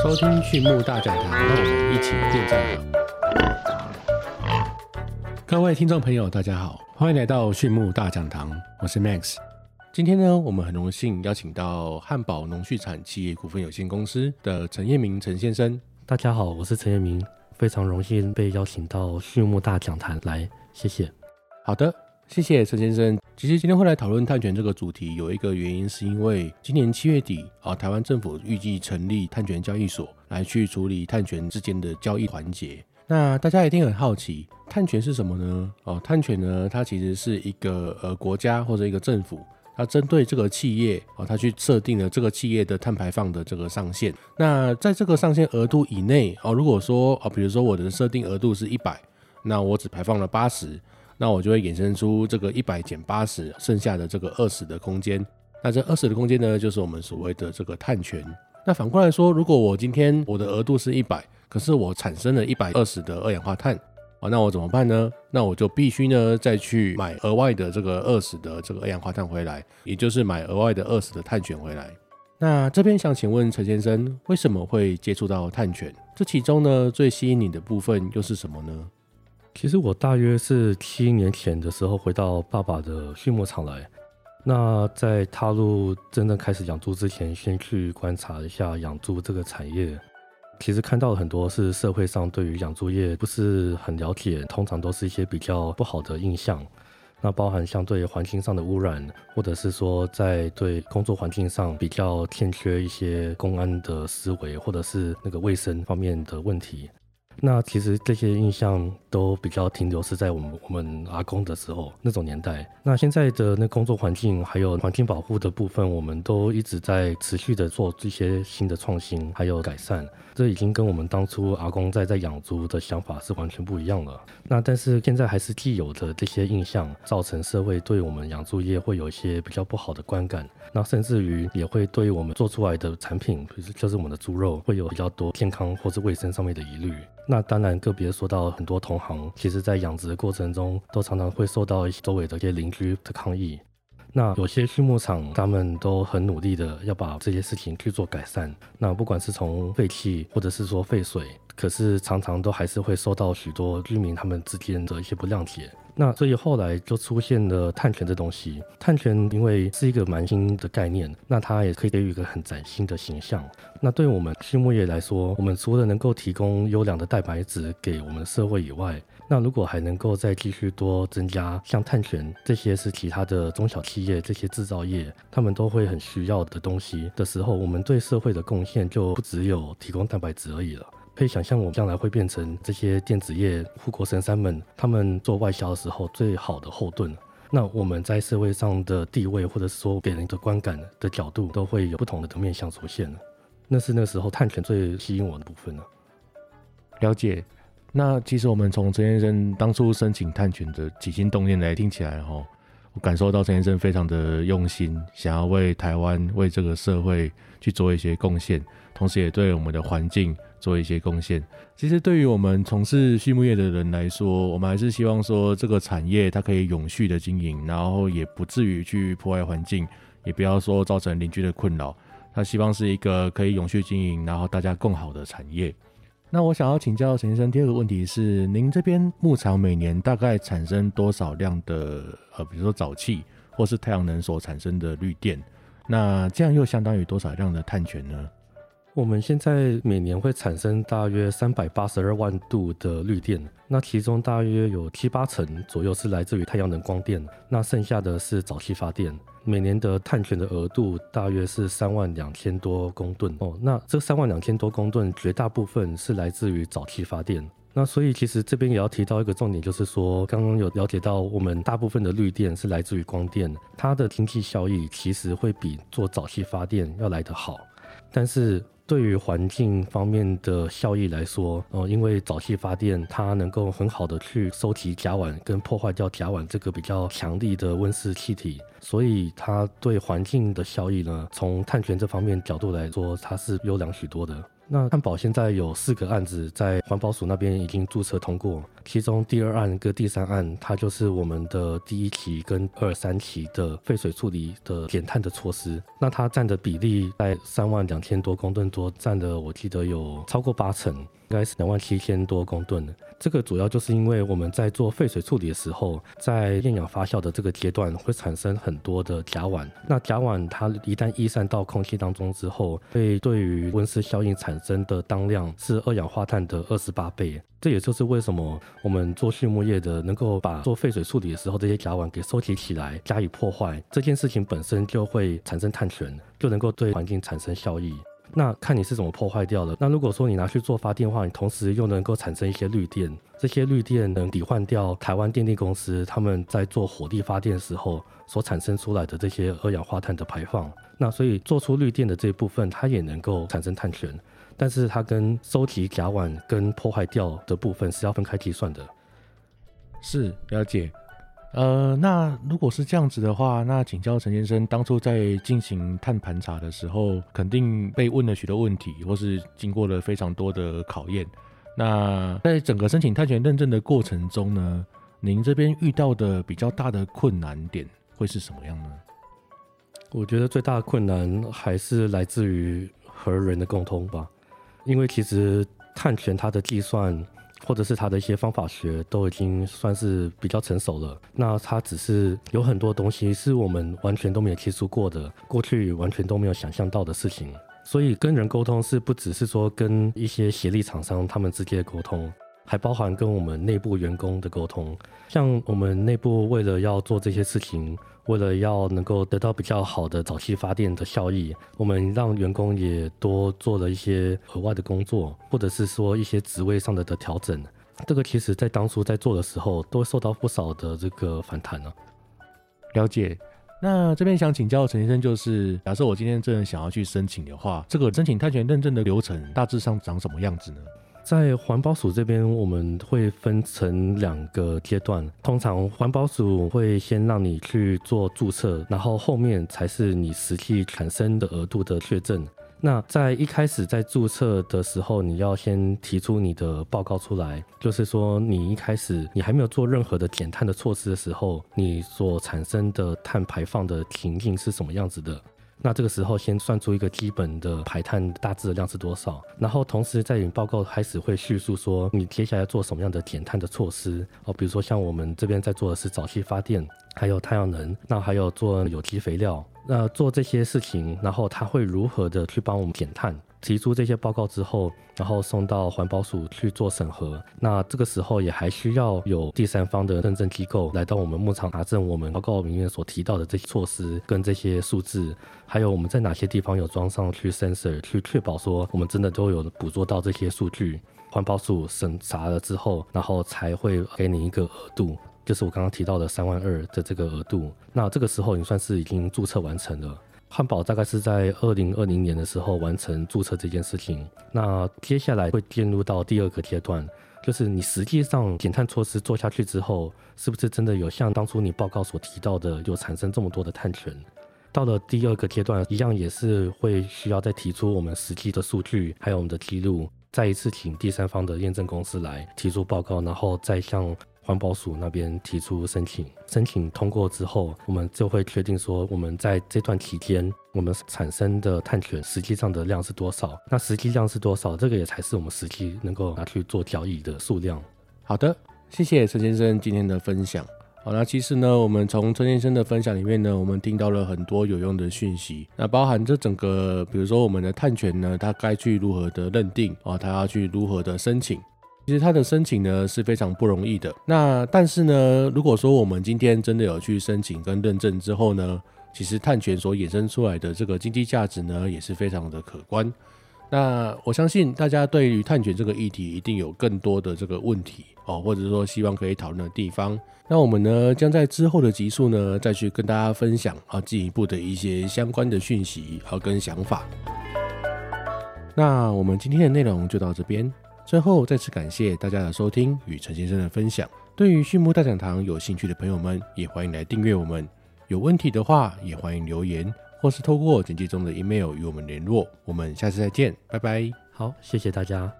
收听畜牧大讲堂，让我们一起变战好。各位听众朋友，大家好，欢迎来到畜牧大讲堂，我是 Max。今天呢，我们很荣幸邀请到汉堡农畜产企业股份有限公司的陈彦明陈先生。大家好，我是陈彦明，非常荣幸被邀请到畜牧大讲坛来，谢谢。好的。谢谢陈先生。其实今天会来讨论碳权这个主题，有一个原因是因为今年七月底啊，台湾政府预计成立碳权交易所，来去处理碳权之间的交易环节。那大家一定很好奇，碳权是什么呢？哦，碳权呢，它其实是一个呃国家或者一个政府，它针对这个企业啊，它去设定了这个企业的碳排放的这个上限。那在这个上限额度以内哦，如果说啊，比如说我的设定额度是一百，那我只排放了八十。那我就会衍生出这个一百减八十，剩下的这个二十的空间。那这二十的空间呢，就是我们所谓的这个碳权。那反过来说，如果我今天我的额度是一百，可是我产生了一百二十的二氧化碳，啊，那我怎么办呢？那我就必须呢再去买额外的这个二十的这个二氧化碳回来，也就是买额外的二十的碳权回来。那这边想请问陈先生，为什么会接触到碳权？这其中呢最吸引你的部分又是什么呢？其实我大约是七年前的时候回到爸爸的畜牧场来。那在踏入真正开始养猪之前，先去观察一下养猪这个产业。其实看到很多是社会上对于养猪业不是很了解，通常都是一些比较不好的印象。那包含像对环境上的污染，或者是说在对工作环境上比较欠缺一些公安的思维，或者是那个卫生方面的问题。那其实这些印象都比较停留是在我们我们阿公的时候那种年代。那现在的那工作环境还有环境保护的部分，我们都一直在持续的做这些新的创新还有改善。这已经跟我们当初阿公在在养猪的想法是完全不一样了。那但是现在还是既有的这些印象，造成社会对我们养猪业会有一些比较不好的观感。那甚至于也会对我们做出来的产品，就是我们的猪肉，会有比较多健康或是卫生上面的疑虑。那当然，个别说到很多同行，其实在养殖的过程中，都常常会受到周围的一些邻居的抗议。那有些畜牧场，他们都很努力的要把这些事情去做改善。那不管是从废气，或者是说废水，可是常常都还是会受到许多居民他们之间的一些不谅解。那所以后来就出现了碳权这东西。碳权因为是一个蛮新的概念，那它也可以给予一个很崭新的形象。那对我们畜牧业来说，我们除了能够提供优良的蛋白质给我们社会以外，那如果还能够再继续多增加像碳权这些是其他的中小企业这些制造业，他们都会很需要的东西的时候，我们对社会的贡献就不只有提供蛋白质而已了。可以想象，我们将来会变成这些电子业护国神山们他们做外销的时候最好的后盾。那我们在社会上的地位，或者是说给人的观感的角度，都会有不同的面向出现那是那时候探权最吸引我的部分了。了解。那其实我们从陈先生当初申请探权的起心动念来听起来，哈，我感受到陈先生非常的用心，想要为台湾、为这个社会去做一些贡献，同时也对我们的环境。做一些贡献。其实对于我们从事畜牧业的人来说，我们还是希望说这个产业它可以永续的经营，然后也不至于去破坏环境，也不要说造成邻居的困扰。他希望是一个可以永续经营，然后大家更好的产业。那我想要请教陈先生第二个问题是：您这边牧场每年大概产生多少量的呃，比如说沼气或是太阳能所产生的绿电？那这样又相当于多少量的碳权呢？我们现在每年会产生大约三百八十二万度的绿电，那其中大约有七八成左右是来自于太阳能光电，那剩下的是沼气发电。每年的碳权的额度大约是三万两千多公吨哦。那这三万两千多公吨绝大部分是来自于早期发电。那所以其实这边也要提到一个重点，就是说刚刚有了解到，我们大部分的绿电是来自于光电，它的经济效益其实会比做早期发电要来得好，但是。对于环境方面的效益来说，呃，因为沼气发电它能够很好的去收集甲烷跟破坏掉甲烷这个比较强力的温室气体，所以它对环境的效益呢，从碳权这方面角度来说，它是优良许多的。那汉堡现在有四个案子在环保署那边已经注册通过，其中第二案跟第三案，它就是我们的第一期跟二三期的废水处理的减碳的措施。那它占的比例在三万两千多公吨多，占的我记得有超过八成，应该是两万七千多公吨。这个主要就是因为我们在做废水处理的时候，在厌氧发酵的这个阶段会产生很多的甲烷。那甲烷它一旦逸散到空气当中之后，会对于温室效应产生的当量是二氧化碳的二十八倍。这也就是为什么我们做畜牧业的能够把做废水处理的时候这些甲烷给收集起来加以破坏，这件事情本身就会产生碳权，就能够对环境产生效益。那看你是怎么破坏掉的。那如果说你拿去做发电的话，你同时又能够产生一些绿电，这些绿电能抵换掉台湾电力公司他们在做火力发电时候所产生出来的这些二氧化碳的排放。那所以做出绿电的这一部分，它也能够产生碳权，但是它跟收集甲烷跟破坏掉的部分是要分开计算的。是了解。呃，那如果是这样子的话，那请教陈先生，当初在进行碳盘查的时候，肯定被问了许多问题，或是经过了非常多的考验。那在整个申请碳权认证的过程中呢，您这边遇到的比较大的困难点会是什么样呢？我觉得最大的困难还是来自于和人的沟通吧，因为其实碳权它的计算。或者是他的一些方法学都已经算是比较成熟了，那他只是有很多东西是我们完全都没有接触过的，过去完全都没有想象到的事情。所以跟人沟通是不只是说跟一些协力厂商他们之间的沟通，还包含跟我们内部员工的沟通。像我们内部为了要做这些事情。为了要能够得到比较好的早期发电的效益，我们让员工也多做了一些额外的工作，或者是说一些职位上的的调整。这个其实在当初在做的时候，都受到不少的这个反弹呢。了解。那这边想请教陈先生，就是假设我今天真的想要去申请的话，这个申请碳权认证的流程大致上长什么样子呢？在环保署这边，我们会分成两个阶段。通常环保署会先让你去做注册，然后后面才是你实际产生的额度的确证。那在一开始在注册的时候，你要先提出你的报告出来，就是说你一开始你还没有做任何的减碳的措施的时候，你所产生的碳排放的情境是什么样子的。那这个时候先算出一个基本的排碳大致的量是多少，然后同时在你报告开始会叙述说你接下来做什么样的减碳的措施哦，比如说像我们这边在做的是早期发电，还有太阳能，那还有做有机肥料，那做这些事情，然后它会如何的去帮我们减碳？提出这些报告之后，然后送到环保署去做审核。那这个时候也还需要有第三方的认证机构来到我们牧场查证我们报告里面所提到的这些措施跟这些数字，还有我们在哪些地方有装上去 sensor，去确保说我们真的都有捕捉到这些数据。环保署审查了之后，然后才会给你一个额度，就是我刚刚提到的三万二的这个额度。那这个时候你算是已经注册完成了。汉堡大概是在二零二零年的时候完成注册这件事情。那接下来会进入到第二个阶段，就是你实际上减碳措施做下去之后，是不是真的有像当初你报告所提到的，有产生这么多的碳权？到了第二个阶段，一样也是会需要再提出我们实际的数据，还有我们的记录，再一次请第三方的验证公司来提出报告，然后再向。环保署那边提出申请，申请通过之后，我们就会确定说，我们在这段期间，我们产生的碳权实际上的量是多少？那实际量是多少？这个也才是我们实际能够拿去做交易的数量。好的，谢谢陈先生今天的分享。好，那其实呢，我们从陈先生的分享里面呢，我们听到了很多有用的讯息。那包含这整个，比如说我们的碳权呢，它该去如何的认定啊？它要去如何的申请？其实它的申请呢是非常不容易的。那但是呢，如果说我们今天真的有去申请跟认证之后呢，其实碳权所衍生出来的这个经济价值呢也是非常的可观。那我相信大家对于碳权这个议题一定有更多的这个问题哦，或者说希望可以讨论的地方。那我们呢将在之后的集数呢再去跟大家分享啊进一步的一些相关的讯息和跟想法。那我们今天的内容就到这边。最后，再次感谢大家的收听与陈先生的分享。对于畜牧大讲堂有兴趣的朋友们，也欢迎来订阅我们。有问题的话，也欢迎留言，或是透过简介中的 email 与我们联络。我们下次再见，拜拜。好，谢谢大家。